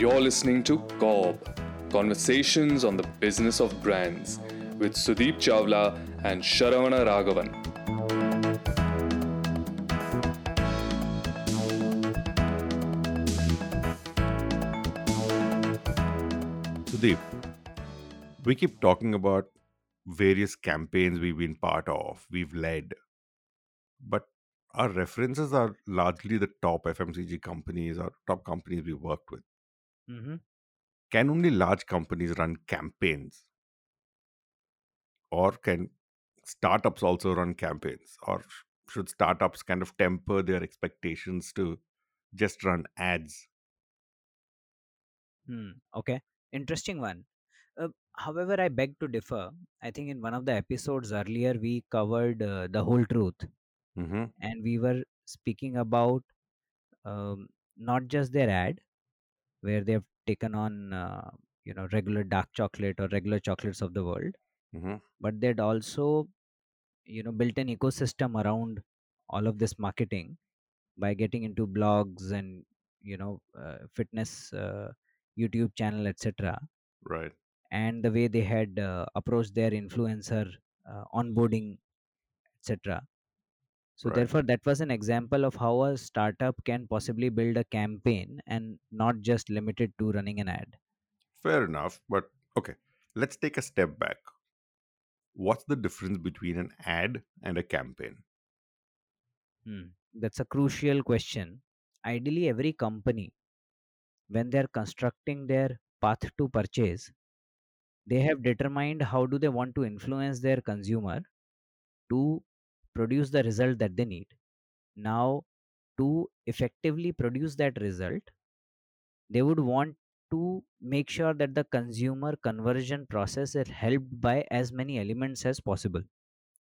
You're listening to Cobb Conversations on the Business of Brands with Sudeep Chawla and Sharavana Raghavan. Sudeep, we keep talking about various campaigns we've been part of, we've led, but our references are largely the top FMCG companies or top companies we worked with. Hmm Can only large companies run campaigns, or can startups also run campaigns, or should startups kind of temper their expectations to just run ads? Hmm. Okay. Interesting one. Uh, however, I beg to differ. I think in one of the episodes earlier, we covered uh, the whole truth, hmm and we were speaking about um, not just their ad, where they've taken on, uh, you know, regular dark chocolate or regular chocolates of the world, hmm but they'd also, you know, built an ecosystem around all of this marketing by getting into blogs and, you know, uh, fitness uh, YouTube channel, etc Right. and the way they had uh, approached their influencer uh, onboarding etc so Right. therefore that was an example of how a startup can possibly build a campaign and not just limited to running an ad Fair enough, but okay, let's take a step back. What's the difference between an ad and a campaign? Hmm. that's a crucial question ideally every company when they're constructing their path to purchase they have determined how do they want to influence their consumer to produce the result that they need. Now to effectively produce that result they would want to make sure that the consumer conversion process is helped by as many elements as possible.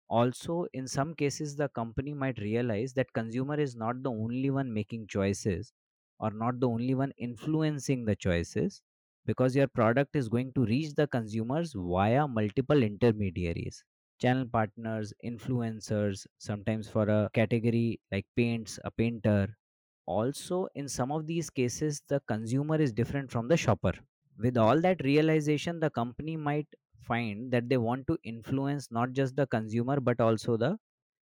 Also in some cases the company might realize that consumer is not the only one making choices or not the only one influencing the choices because your product is going to reach the consumers via multiple intermediaries channel partners influencers sometimes for a category like paints a painter. Also in some of these cases the consumer is different from the shopper. With all that realization the company might find that they want to influence not just the consumer but also the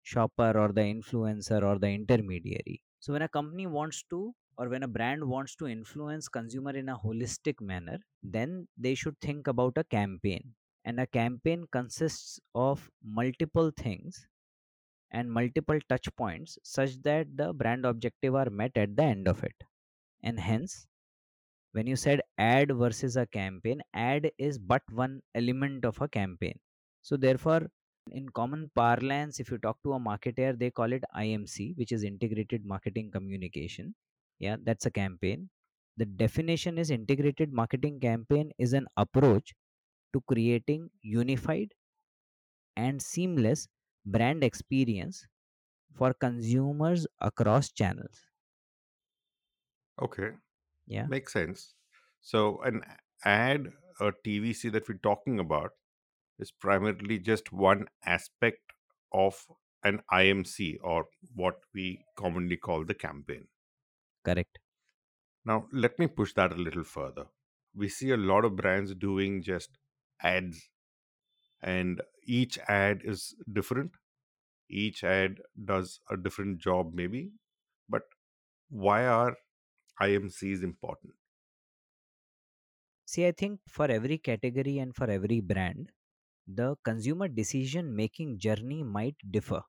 shopper or the influencer or the intermediary. So when a company wants to or when a brand wants to influence consumer in a holistic manner then they should think about a campaign and a campaign consists of multiple things and multiple touch points such that the brand objective are met at the end of it. And hence when you said ad versus a campaign ad is but one element of a campaign. So therefore in common parlance if you talk to a marketer they call it imc which is integrated marketing communication. Yeah that's a campaign. The definition is integrated marketing campaign is an approach to creating unified and seamless brand experience for consumers across channels Okay, yeah makes sense. So, an ad, or TVC that we're talking about, is primarily just one aspect of an IMC or what we commonly call the campaign. correct Now, let me push that a little further. We see a lot of brands doing just ads, and each ad is different. Each ad does a different job, maybe. But why are IMCs important? See, I think for every category and for every brand, the consumer decision making journey might differ.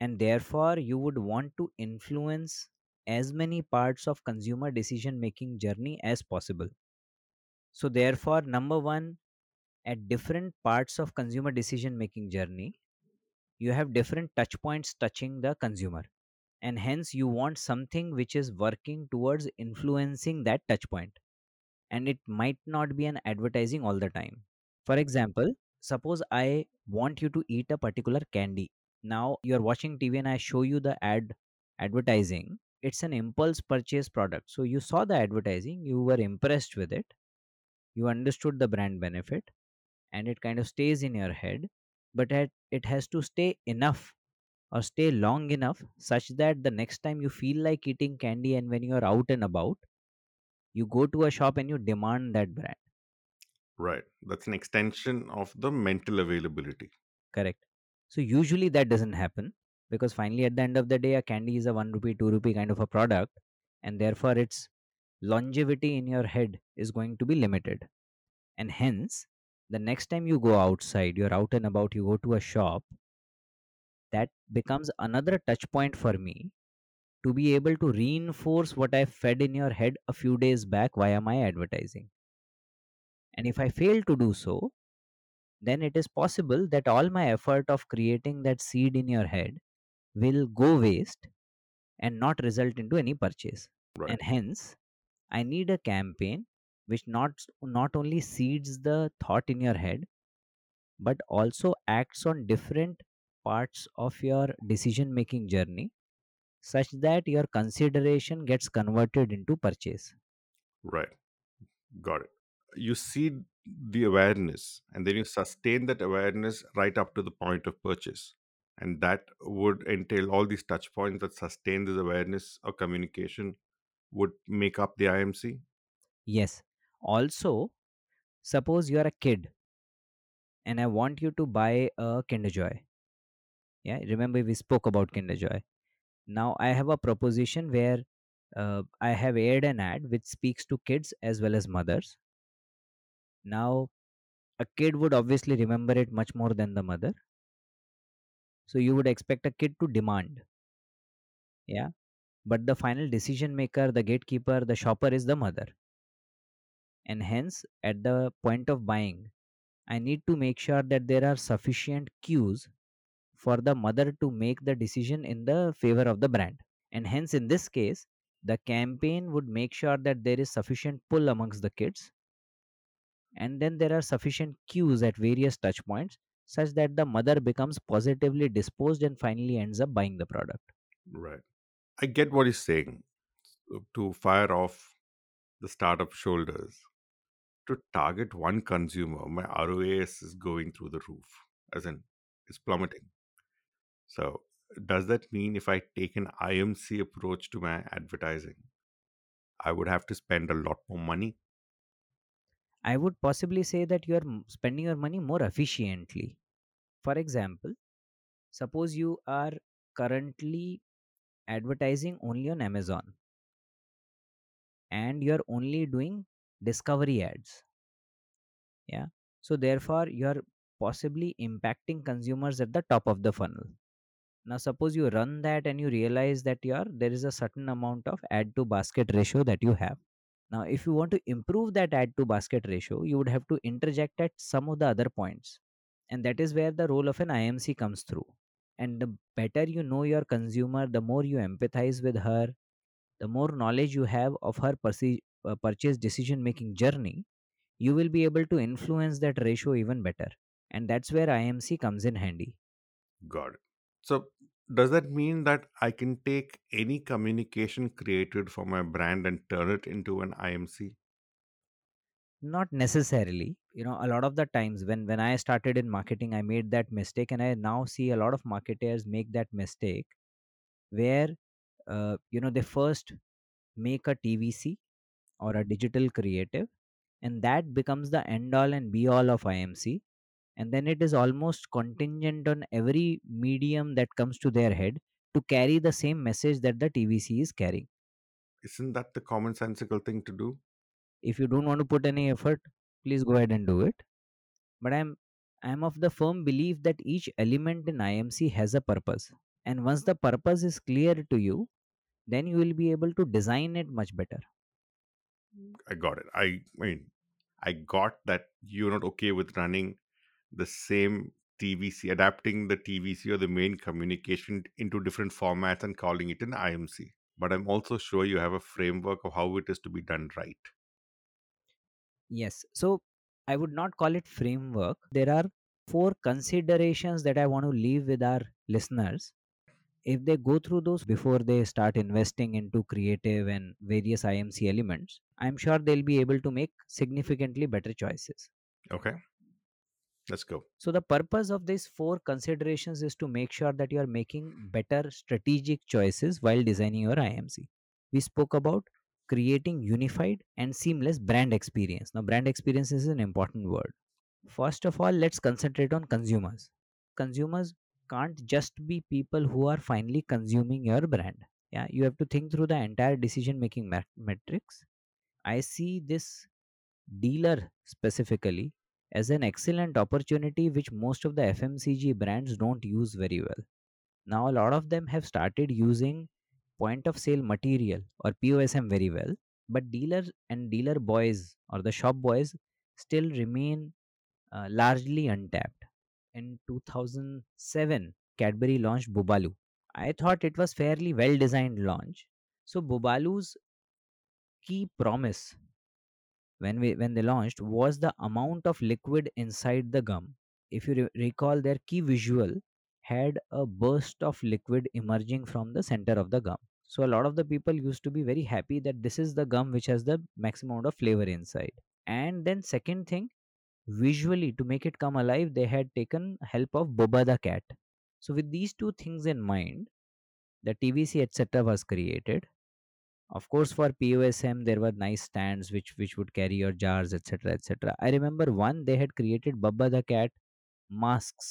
And therefore, you would want to influence as many parts of consumer decision making journey as possible. So, therefore, number one, at different parts of consumer decision making journey, you have different touch points touching the consumer. And hence, you want something which is working towards influencing that touch point. And it might not be an advertising all the time For example, suppose I want you to eat a particular candy. Now you're watching TV and I show you the ad advertising. It's an impulse purchase product. So you saw the advertising, you were impressed with it, you understood the brand benefit, and it kind of stays in your head. But it, it has to stay enough or stay long enough such that the next time you feel like eating candy and when you're out and about, you go to a shop and you demand that brand. Right. That's an extension of the mental availability. Correct. So usually that doesn't happen because finally at the end of the day, a candy is a one rupee, two rupee kind of a product, and therefore its longevity in your head is going to be limited. And hence, the next time you go outside, you're out and about, you go to a shop, that becomes another touch point for me to be able to reinforce what I fed in your head a few days back via my advertising. And if I fail to do so, then it is possible that all my effort of creating that seed in your head will go waste and not result into any purchase. Right. And hence, I need a campaign which not not only seeds the thought in your head, but also acts on different parts of your decision making journey such that your consideration gets converted into purchase. Right. Got it. You seed the awareness and then you sustain that awareness right up to the point of purchase. And that would entail all these touch points that sustain this awareness or communication would make up the IMC. Yes. Also, suppose you are a kid and I want you to buy a Kinder Joy. Yeah, remember we spoke about Kinder Joy. Now I have a proposition where uh, I have aired an ad which speaks to kids as well as mothers. Now, a kid would obviously remember it much more than the mother. So you would expect a kid to demand. Yeah. But the final decision maker, the gatekeeper, the shopper is the mother. And hence, at the point of buying, I need to make sure that there are sufficient cues for the mother to make the decision in the favor of the brand. And hence, in this case, the campaign would make sure that there is sufficient pull amongst the kids. And then there are sufficient cues at various touch points such that the mother becomes positively disposed and finally ends up buying the product. Right. I get what he's saying. To fire off the startup shoulders, to target one consumer, my ROAS is going through the roof, as in it's plummeting. So, does that mean if I take an IMC approach to my advertising, I would have to spend a lot more money? I would possibly say that you are spending your money more efficiently. For example, suppose you are currently advertising only on Amazon and you're only doing discovery ads. Yeah. So, therefore, you're possibly impacting consumers at the top of the funnel. Now, suppose you run that and you realize that your there is a certain amount of add to basket ratio that you have. Now, if you want to improve that add to basket ratio, you would have to interject at some of the other points. And that is where the role of an IMC comes through. And the better you know your consumer, the more you empathize with her, the more knowledge you have of her perce- uh, purchase decision making journey, you will be able to influence that ratio even better. And that's where IMC comes in handy. Got it. So, does that mean that I can take any communication created for my brand and turn it into an IMC? not necessarily you know a lot of the times when when i started in marketing i made that mistake and i now see a lot of marketers make that mistake where uh, you know they first make a tvc or a digital creative and that becomes the end all and be all of imc and then it is almost contingent on every medium that comes to their head to carry the same message that the tvc is carrying. Isn't that the commonsensical thing to do? if you don't want to put any effort please go ahead and do it. But i'm i'm of the firm belief that each element in imc has a purpose. And once the purpose is clear to you then you will be able to design it much better I got it. I, I mean, I got that you're not okay with running the same TVC, adapting the TVC or the main communication into different formats and calling it an IMC. But I'm also sure you have a framework of how it is to be done right. yes so i would not call it framework there are four considerations that i want to leave with our listeners if they go through those before they start investing into creative and various imc elements i'm sure they'll be able to make significantly better choices Okay. Let's go. So the purpose of these four considerations is to make sure that you are making better strategic choices while designing your IMC. We spoke about creating unified and seamless brand experience. Now, brand experience is an important word. First of all, let's concentrate on consumers. Consumers can't just be people who are finally consuming your brand. Yeah, you have to think through the entire decision making metrics. I see this dealer specifically as an excellent opportunity which most of the FMCG brands don't use very well. Now, a lot of them have started using point of sale material or POSM very well, but dealers and dealer boys or the shop boys still remain uh, largely untapped. In 2007, Cadbury launched Bubbaloo. I thought it was fairly well designed launch. So Bubbaloo's key promise when we when they launched was the amount of liquid inside the gum. If you re- recall, their key visual had a burst of liquid emerging from the center of the gum. So a lot of the people used to be very happy that this is the gum which has the maximum amount of flavor inside. And then second thing, visually to make it come alive, they had taken help of Boba the cat. So with these two things in mind, the TVC etc. was created of course for posm there were nice stands which which would carry your jars etc etc i remember one they had created bubba the cat masks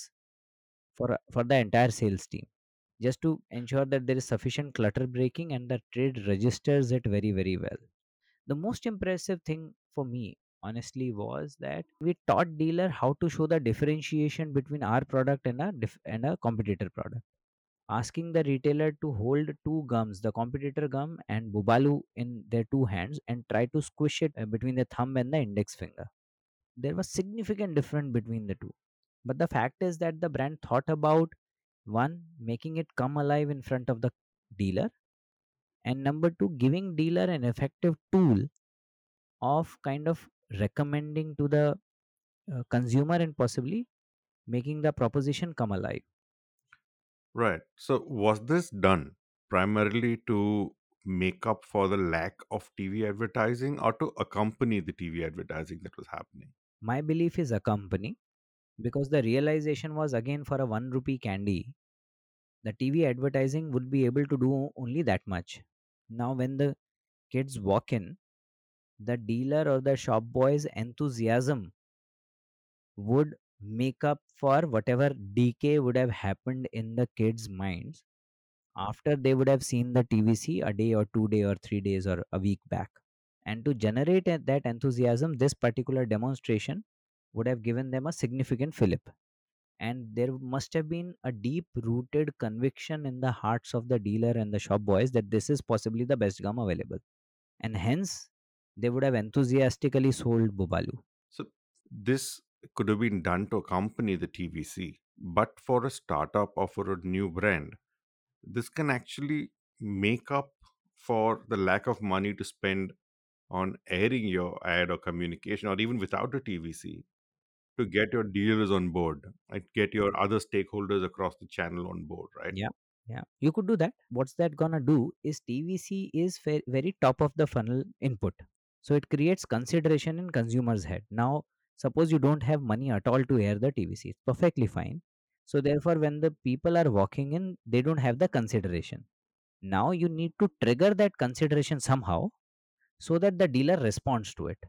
for for the entire sales team just to ensure that there is sufficient clutter breaking and the trade registers it very very well the most impressive thing for me honestly was that we taught dealer how to show the differentiation between our product and a dif- and a competitor product asking the retailer to hold two gums, the competitor gum and Bubbaloo in their two hands and try to squish it uh, between the thumb and the index finger. There was significant difference between the two. But the fact is that the brand thought about one, making it come alive in front of the dealer, and number two, giving dealer an effective tool of kind of recommending to the uh, consumer and possibly making the proposition come alive. Right. So, was this done primarily to make up for the lack of TV advertising or to accompany the TV advertising that was happening? My belief is accompany because the realization was again for a 1 rupee candy, the TV advertising would be able to do only that much. Now, when the kids walk in, the dealer or the shop boy's enthusiasm would make up for whatever decay would have happened in the kids' minds after they would have seen the TVC a day or two day or three days or a week back. And to generate that enthusiasm, this particular demonstration would have given them a significant fillip. And there must have been a deep rooted conviction in the hearts of the dealer and the shop boys that this is possibly the best gum available. And hence, they would have enthusiastically sold Bubbaloo. So, this could have been done to accompany the TVC. But for a startup or for a new brand, this can actually make up for the lack of money to spend on airing your ad or communication or even without a TVC to get your dealers on board and get your other stakeholders across the channel on board, right? Yeah. Yeah, you could do that. What's that gonna do is TVC is very top of the funnel input. So it creates consideration in consumer's head. Now, Suppose you don't have money at all to air the TVC, it's perfectly fine. So therefore, when the people are walking in, they don't have the consideration. Now you need to trigger that consideration somehow so that the dealer responds to it.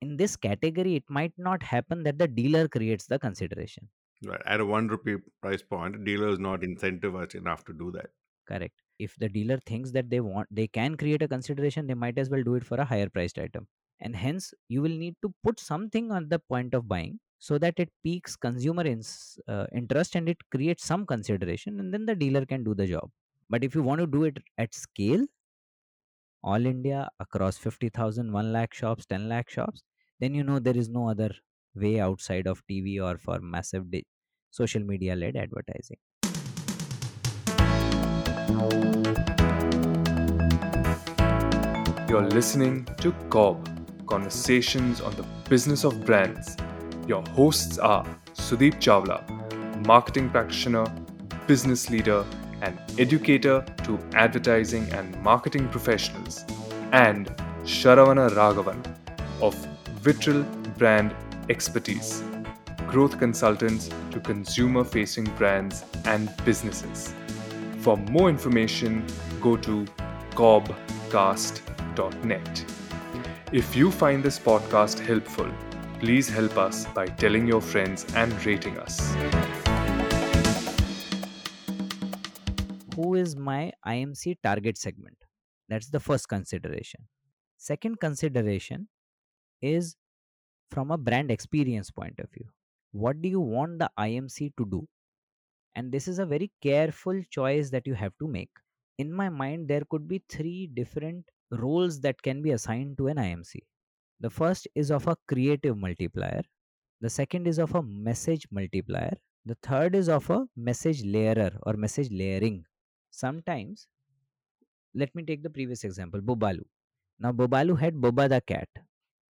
In this category, it might not happen that the dealer creates the consideration. Right. At a one rupee price point, dealer is not incentivized enough to do that. Correct. If the dealer thinks that they want they can create a consideration, they might as well do it for a higher priced item. And hence you will need to put something on the point of buying so that it piques consumer ins, uh, interest and it creates some consideration and then the dealer can do the job. But if you want to do it at scale all india across 50000 1 lakh shops 10 lakh shops then you know there is no other way outside of tv or for massive di- social media led advertising You're listening to Cobb conversations on the business of brands. Your hosts are Sudeep Chawla, marketing practitioner, business leader, and educator to advertising and marketing professionals, and Sharavana Raghavan of Vitral Brand Expertise, growth consultants to consumer facing brands and businesses. For more information, go to cobbcast.com If you find this podcast helpful, please help us by telling your friends and rating us. Who is my IMC target segment? That's the first consideration. Second consideration is from a brand experience point of view. What do you want the IMC to do? And this is a very careful choice that you have to make. In my mind, there could be three different roles that can be assigned to an IMC. The first is of a creative multiplier, the second is of a message multiplier, the third is of a message layerer or message layering. Sometimes, let me take the previous example Bubbaloo. Now, Bubbaloo had Boba the cat.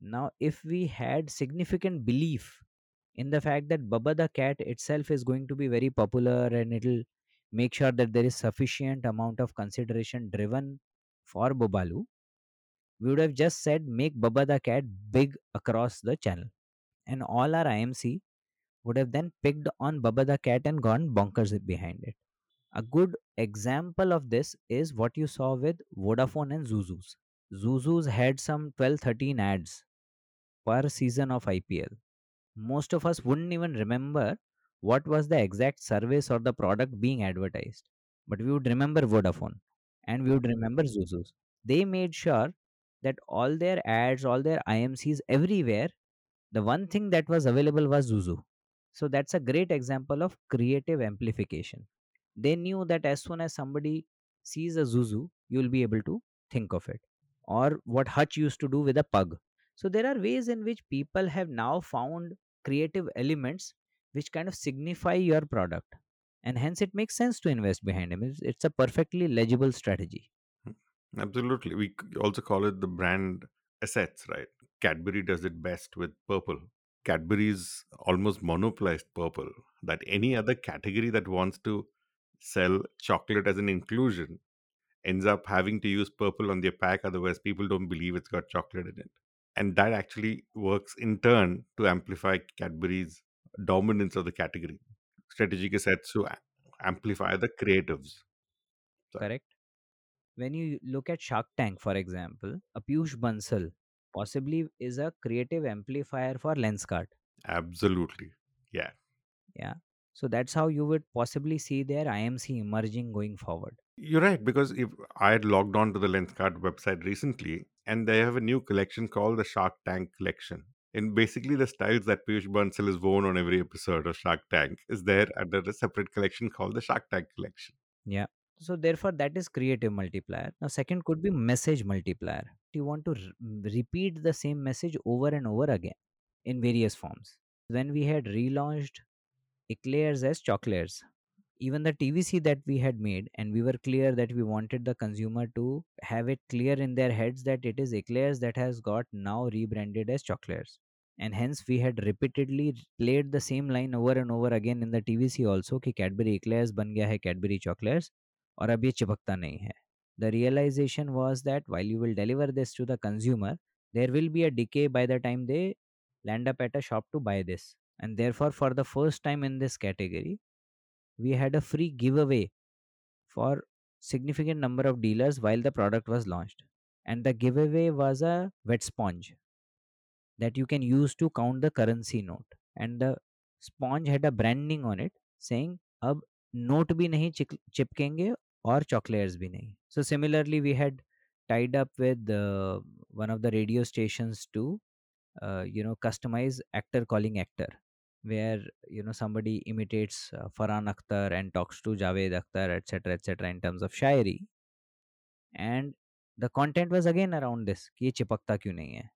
Now, if we had significant belief in the fact that Baba the cat itself is going to be very popular and it'll make sure that there is sufficient amount of consideration driven for Bubbaloo, we would have just said make Baba the cat big across the channel. And all our IMC would have then picked on Baba the cat and gone bonkers behind it. A good example of this is what you saw with Vodafone and ZooZoo's. ZooZoo's had some 12 13 ads per season of IPL. Most of us wouldn't even remember what was the exact service or the product being advertised. But we would remember Vodafone and we would remember ZooZoo's. They made sure that all their ads, all their IMCs everywhere, the one thing that was available was ZooZoo. So that's a great example of creative amplification. They knew that as soon as somebody sees a ZooZoo, you'll be able to think of it. Or what Hutch used to do with a pug. So there are ways in which people have now found creative elements which kind of signify your product. And hence it makes sense to invest behind them. It's, it's a perfectly legible strategy. Hmm. Absolutely. We also call it the brand assets, right? Cadbury does it best with purple. Cadbury's almost monopolized purple. That any other category that wants to sell chocolate as an inclusion ends up having to use purple on their pack, otherwise, people don't believe it's got chocolate in it. And that actually works in turn to amplify Cadbury's dominance of the category. Strategic assets to a- amplify the creatives. Sorry. Correct? When you look at Shark Tank, for example, a Piyush Bansal possibly is a creative amplifier for Lenskart. Absolutely. Yeah. Yeah. So that's how you would possibly see their IMC emerging going forward. You're right, because if I had logged on to the Lenskart website recently, and they have a new collection called the Shark Tank Collection. And basically, the styles that Piyush Bansal is worn on every episode of Shark Tank is there under a separate collection called the Shark Tank Collection. Yeah. So therefore, that is creative multiplier. Now, second could be message multiplier. You want to r- mm, repeat the same message over and over again in various forms. When we had relaunched eclairs as chocolates, even the TVC that we had made, and we were clear that we wanted the consumer to have it clear in their heads that it is eclairs that has got now rebranded as chocolates. And hence, we had repeatedly played the same line over and over again in the TVC also कि Cadbury eclairs बन गया है Cadbury chocolates और अब ये चिपकता नहीं है. The realization was that while you will deliver this to the consumer, there will be a decay by the time they land up at a shop to buy this. And therefore, for the first time in this category, we had a free giveaway for significant number of dealers while the product was launched. And the giveaway was a wet sponge that you can use to count the currency note. And the sponge had a branding on it saying ab note bhi nahi chipkenge or chocolates bhi nahi so similarly we had tied up with uh, one of the radio stations to uh, you know customize actor calling actor where you know somebody imitates uh, Farhan Akhtar and talks to Javed Akhtar etc etc in terms of Shayari and the content was again around this कि ये चिपकता क्यों नहीं है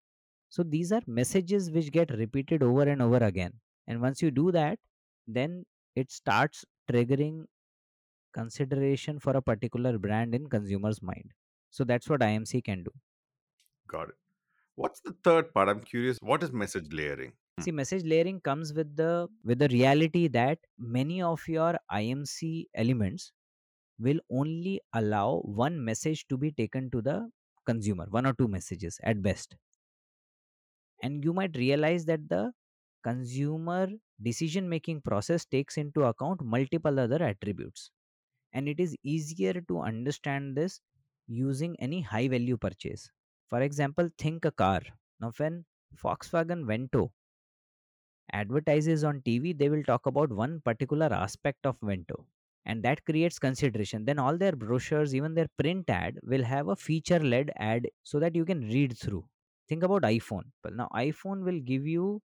so these are messages which get repeated over and over again and once you do that then it starts triggering consideration for a particular brand in consumers mind so that's what imc can do Got it. What's the third part? I'm curious. What is message layering? Hmm. see message layering comes with the with the reality that many of your imc elements will only allow one message to be taken to the consumer one or two messages at best and you might realize that the consumer decision making process takes into account multiple other attributes and it is easier to understand this using any high value purchase For example, think a car. Now, when Volkswagen Vento advertises on TV, they will talk about one particular aspect of Vento and that creates consideration. Then all their brochures, even their print ad, will have a feature led ad so that you can read through. Think about iPhone. But now, iPhone will give you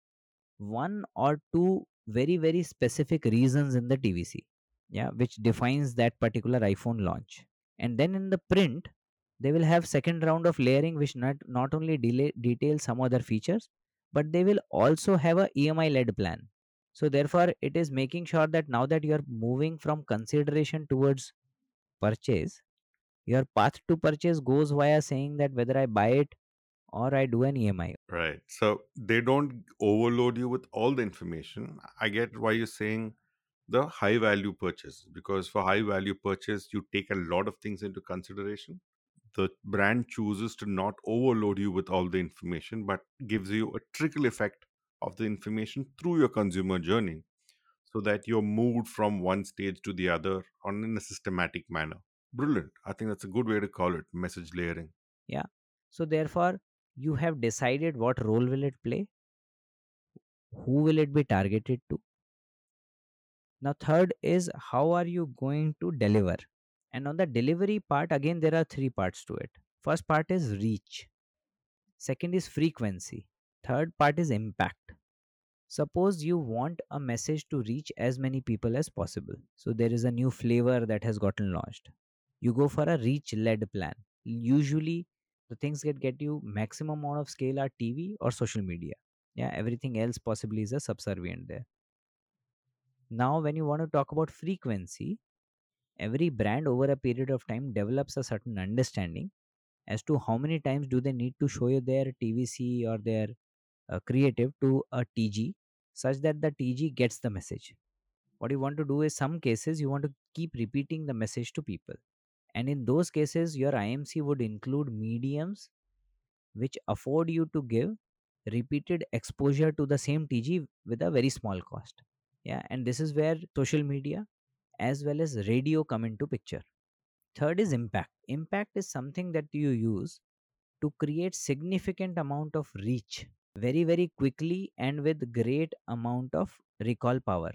one or two very, very specific reasons in the TVC, yeah, which defines that particular iPhone launch. And then in the print, they will have second round of layering which not, not only delay, detail some other features but they will also have a emi led plan so therefore it is making sure that now that you are moving from consideration towards purchase your path to purchase goes via saying that whether i buy it or i do an emi Right. So they don't overload you with all the information. I get why you're saying the high value purchase because for high value purchase, you take a lot of things into consideration. The brand chooses to not overload you with all the information, but gives you a trickle effect of the information through your consumer journey so that you're moved from one stage to the other on in a systematic manner. Brilliant. I think that's a good way to call it message layering. yeah so therefore you have decided what role will it play who will it be targeted to now third is how are you going to deliver and on the delivery part again there are three parts to it. First part is reach. Second is frequency. Third part is impact. Suppose you want a message to reach as many people as possible. So there is a new flavor that has gotten launched. You go for a reach led plan. Usually the things that get you maximum amount of scale are tv or social media. Yeah everything else possibly is a subservient there. Now when you want to talk about frequency every brand over a period of time develops a certain understanding as to how many times do they need to show you their tvc or their uh, creative to a tg such that the tg gets the message. What you want to do is some cases you want to keep repeating the message to people. And in those cases your imc would include mediums which afford you to give repeated exposure to the same tg with a very small cost. Yeah and this is where social media as well as radio come into picture. Third is impact. Impact is something that you use to create significant amount of reach very very quickly and with great amount of recall power.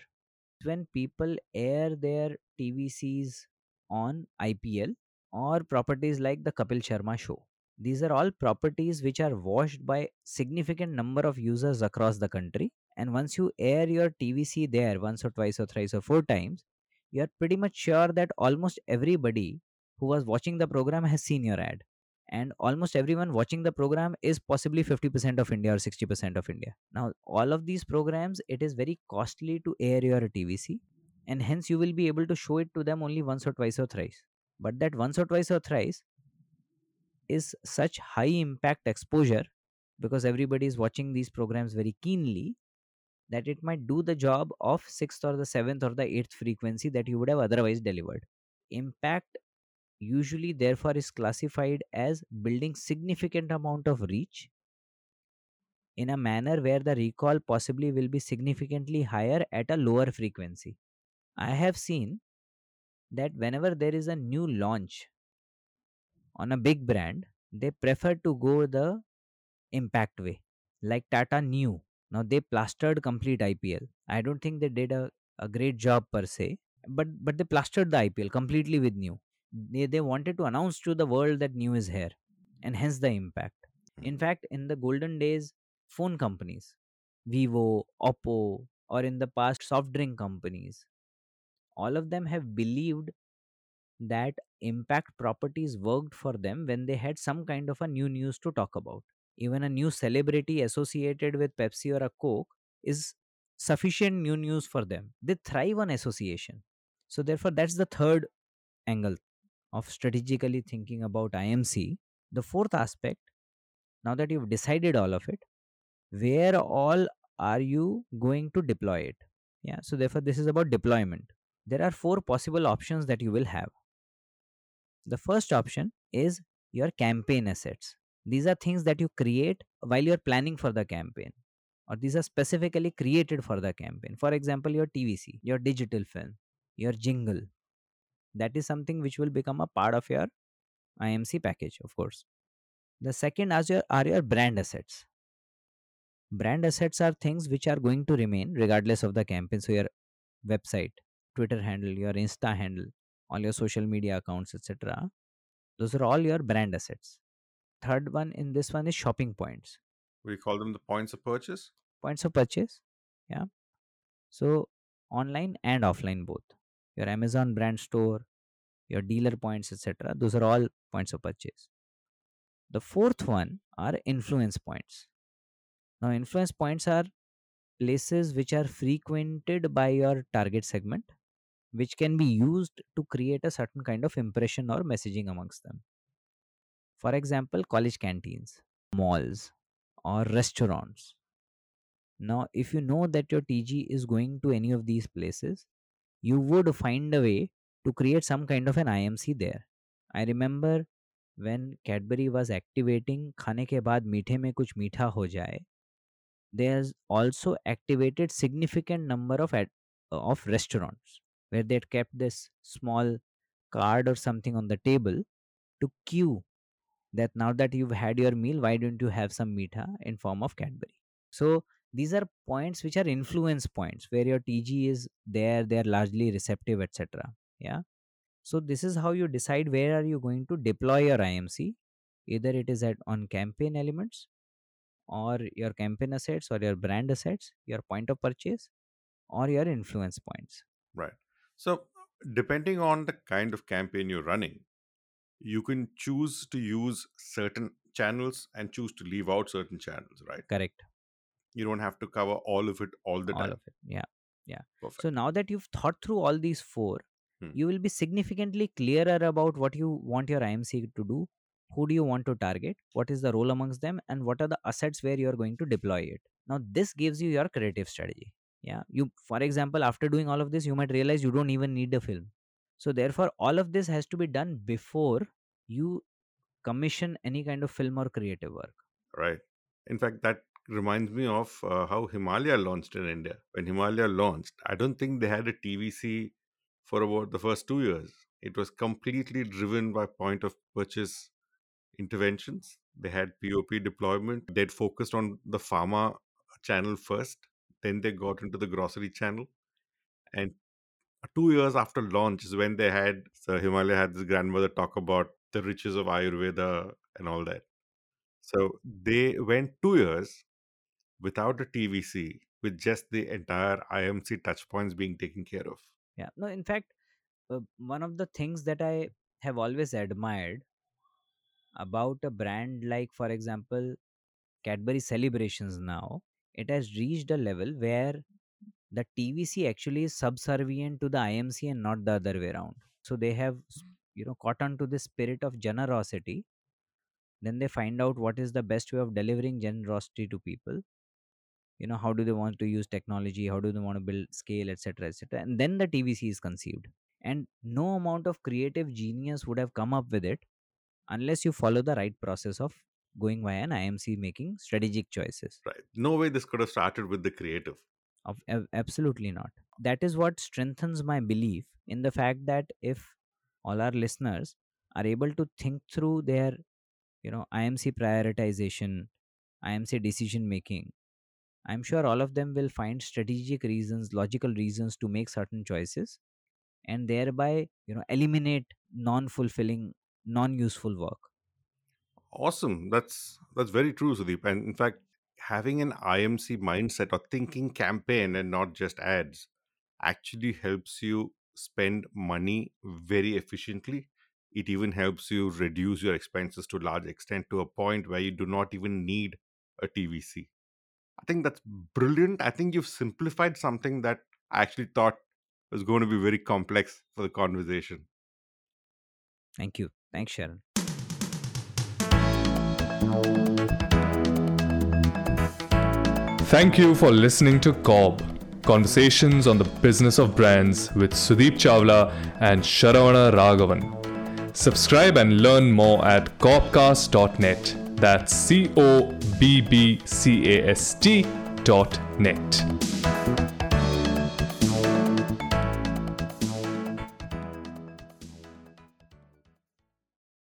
When people air their tvcs on ipl or properties like the kapil sharma show these are all properties which are watched by significant number of users across the country. And once you air your tvc there once or twice or thrice or four times you are pretty much sure that almost everybody who was watching the program has seen your ad. And almost everyone watching the program is possibly 50% of india or 60% of india. Now all of these programs it is very costly to air your tvc and hence you will be able to show it to them only once or twice or thrice. But that once or twice or thrice is such high impact exposure because everybody is watching these programs very keenly that it might do the job of sixth or the seventh or the eighth frequency that you would have otherwise delivered. Impact usually therefore is classified as building significant amount of reach in a manner where the recall possibly will be significantly higher at a lower frequency. I have seen that whenever there is a new launch on a big brand they prefer to go the impact way like Tata Neu now they plastered complete ipl i don't think they did a, a great job per se but but they plastered the ipl completely with Neu. They, they wanted to announce to the world that Neu is here and hence the impact. In hmm. fact in the golden days phone companies vivo oppo or in the past soft drink companies all of them have believed that impact properties worked for them when they had some kind of a new news to talk about even a new celebrity associated with pepsi or a coke is sufficient new news for them they thrive on association so therefore that's the third angle of strategically thinking about IMC. The fourth aspect, now that you've decided all of it, where all are you going to deploy it? Yeah, so therefore, this is about deployment. There are four possible options that you will have. The first option is your campaign assets. These are things that you create while you're planning for the campaign, or these are specifically created for the campaign. For example, your TVC, your digital film, your jingle, that is something which will become a part of your imc package of course The second are your, are your brand assets. Brand assets are things which are going to remain regardless of the campaign. So your website, Twitter handle, your Insta handle, all your social media accounts, etc. Those are all your brand assets. Third one in this one is shopping points. We call them the points of purchase. Points of purchase. Yeah. So online and offline both. Your Amazon brand store, your dealer points, etc. Those are all points of purchase. The fourth one are influence points. Now, influence points are places which are frequented by your target segment, which can be used to create a certain kind of impression or messaging amongst them. For example, college canteens, malls, or restaurants. Now, if you know that your TG is going to any of these places, you would find a way to create some kind of an IMC there. I remember when Cadbury was activating खाने के बाद मीठे में कुछ मीठा हो जाए they has also activated significant number of ad, of restaurants where they had kept this small card or something on the table to cue that now that you've had your meal why don't you have some meetha in form of cadbury? So these are points which are influence points where your tg is there they're largely receptive etc yeah? So this is how you decide where are you going to deploy your imc either it is at on campaign elements or your campaign assets or your brand assets your point of purchase or your influence points. Right. So, depending on the kind of campaign you're running, you can choose to use certain channels and choose to leave out certain channels, right? correct You don't have to cover all of it all the all time. of it yeah Perfect. so now that you've thought through all these four Hmm. you will be significantly clearer about what you want your imc to do who do you want to target what is the role amongst them and what are the assets where you are going to deploy it now this gives you your creative strategy yeah you for example after doing all of this you might realize you don't even need a film so therefore all of this has to be done before you commission any kind of film or creative work Right. In fact, that reminds me of uh, how Himalaya launched in India. When Himalaya launched, I don't think they had a TVC for about the first two years. It was completely driven by point of purchase interventions. They had POP deployment. They'd focused on the pharma channel first, then they got into the grocery channel. And two years after launch is when they had so Himalaya had this grandmother talk about the riches of Ayurveda and all that. So they went two years without a TVC with just the entire IMC touchpoints being taken care of. yeah no in fact uh, one of the things that i have always admired about a brand like for example cadbury celebrations now it has reached a level where the tvc actually is subservient to the imc and not the other way around. So they have mm. you know caught on to the spirit of generosity. Then they find out what is the best way of delivering generosity to people. You know how do they want to use technology? How do they want to build scale etc etc and then the tvc is conceived. And no amount of creative genius would have come up with it unless you follow the right process of going via an imc making strategic choices. Right. No way this could have started with the creative. Of ab- absolutely not that is what strengthens my belief in the fact that if all our listeners are able to think through their you know imc prioritization imc decision making i'm sure all of them will find strategic reasons logical reasons to make certain choices and thereby you know eliminate non-fulfilling non-useful work Awesome. That's that's very true, Sudeep. And in fact, having an IMC mindset or thinking campaign and not just ads actually helps you spend money very efficiently. It even helps you reduce your expenses to a large extent to a point where you do not even need a TVC. I think that's brilliant. I think you've simplified something that I actually thought was going to be very complex for the conversation. thank you thanks Sharan Thank you for listening to Cobb Conversations on the Business of Brands with Sudeep Chawla and Sharavana Raghavan. Subscribe and learn more at cobbcast.net. That's C O B B C A S T dot net.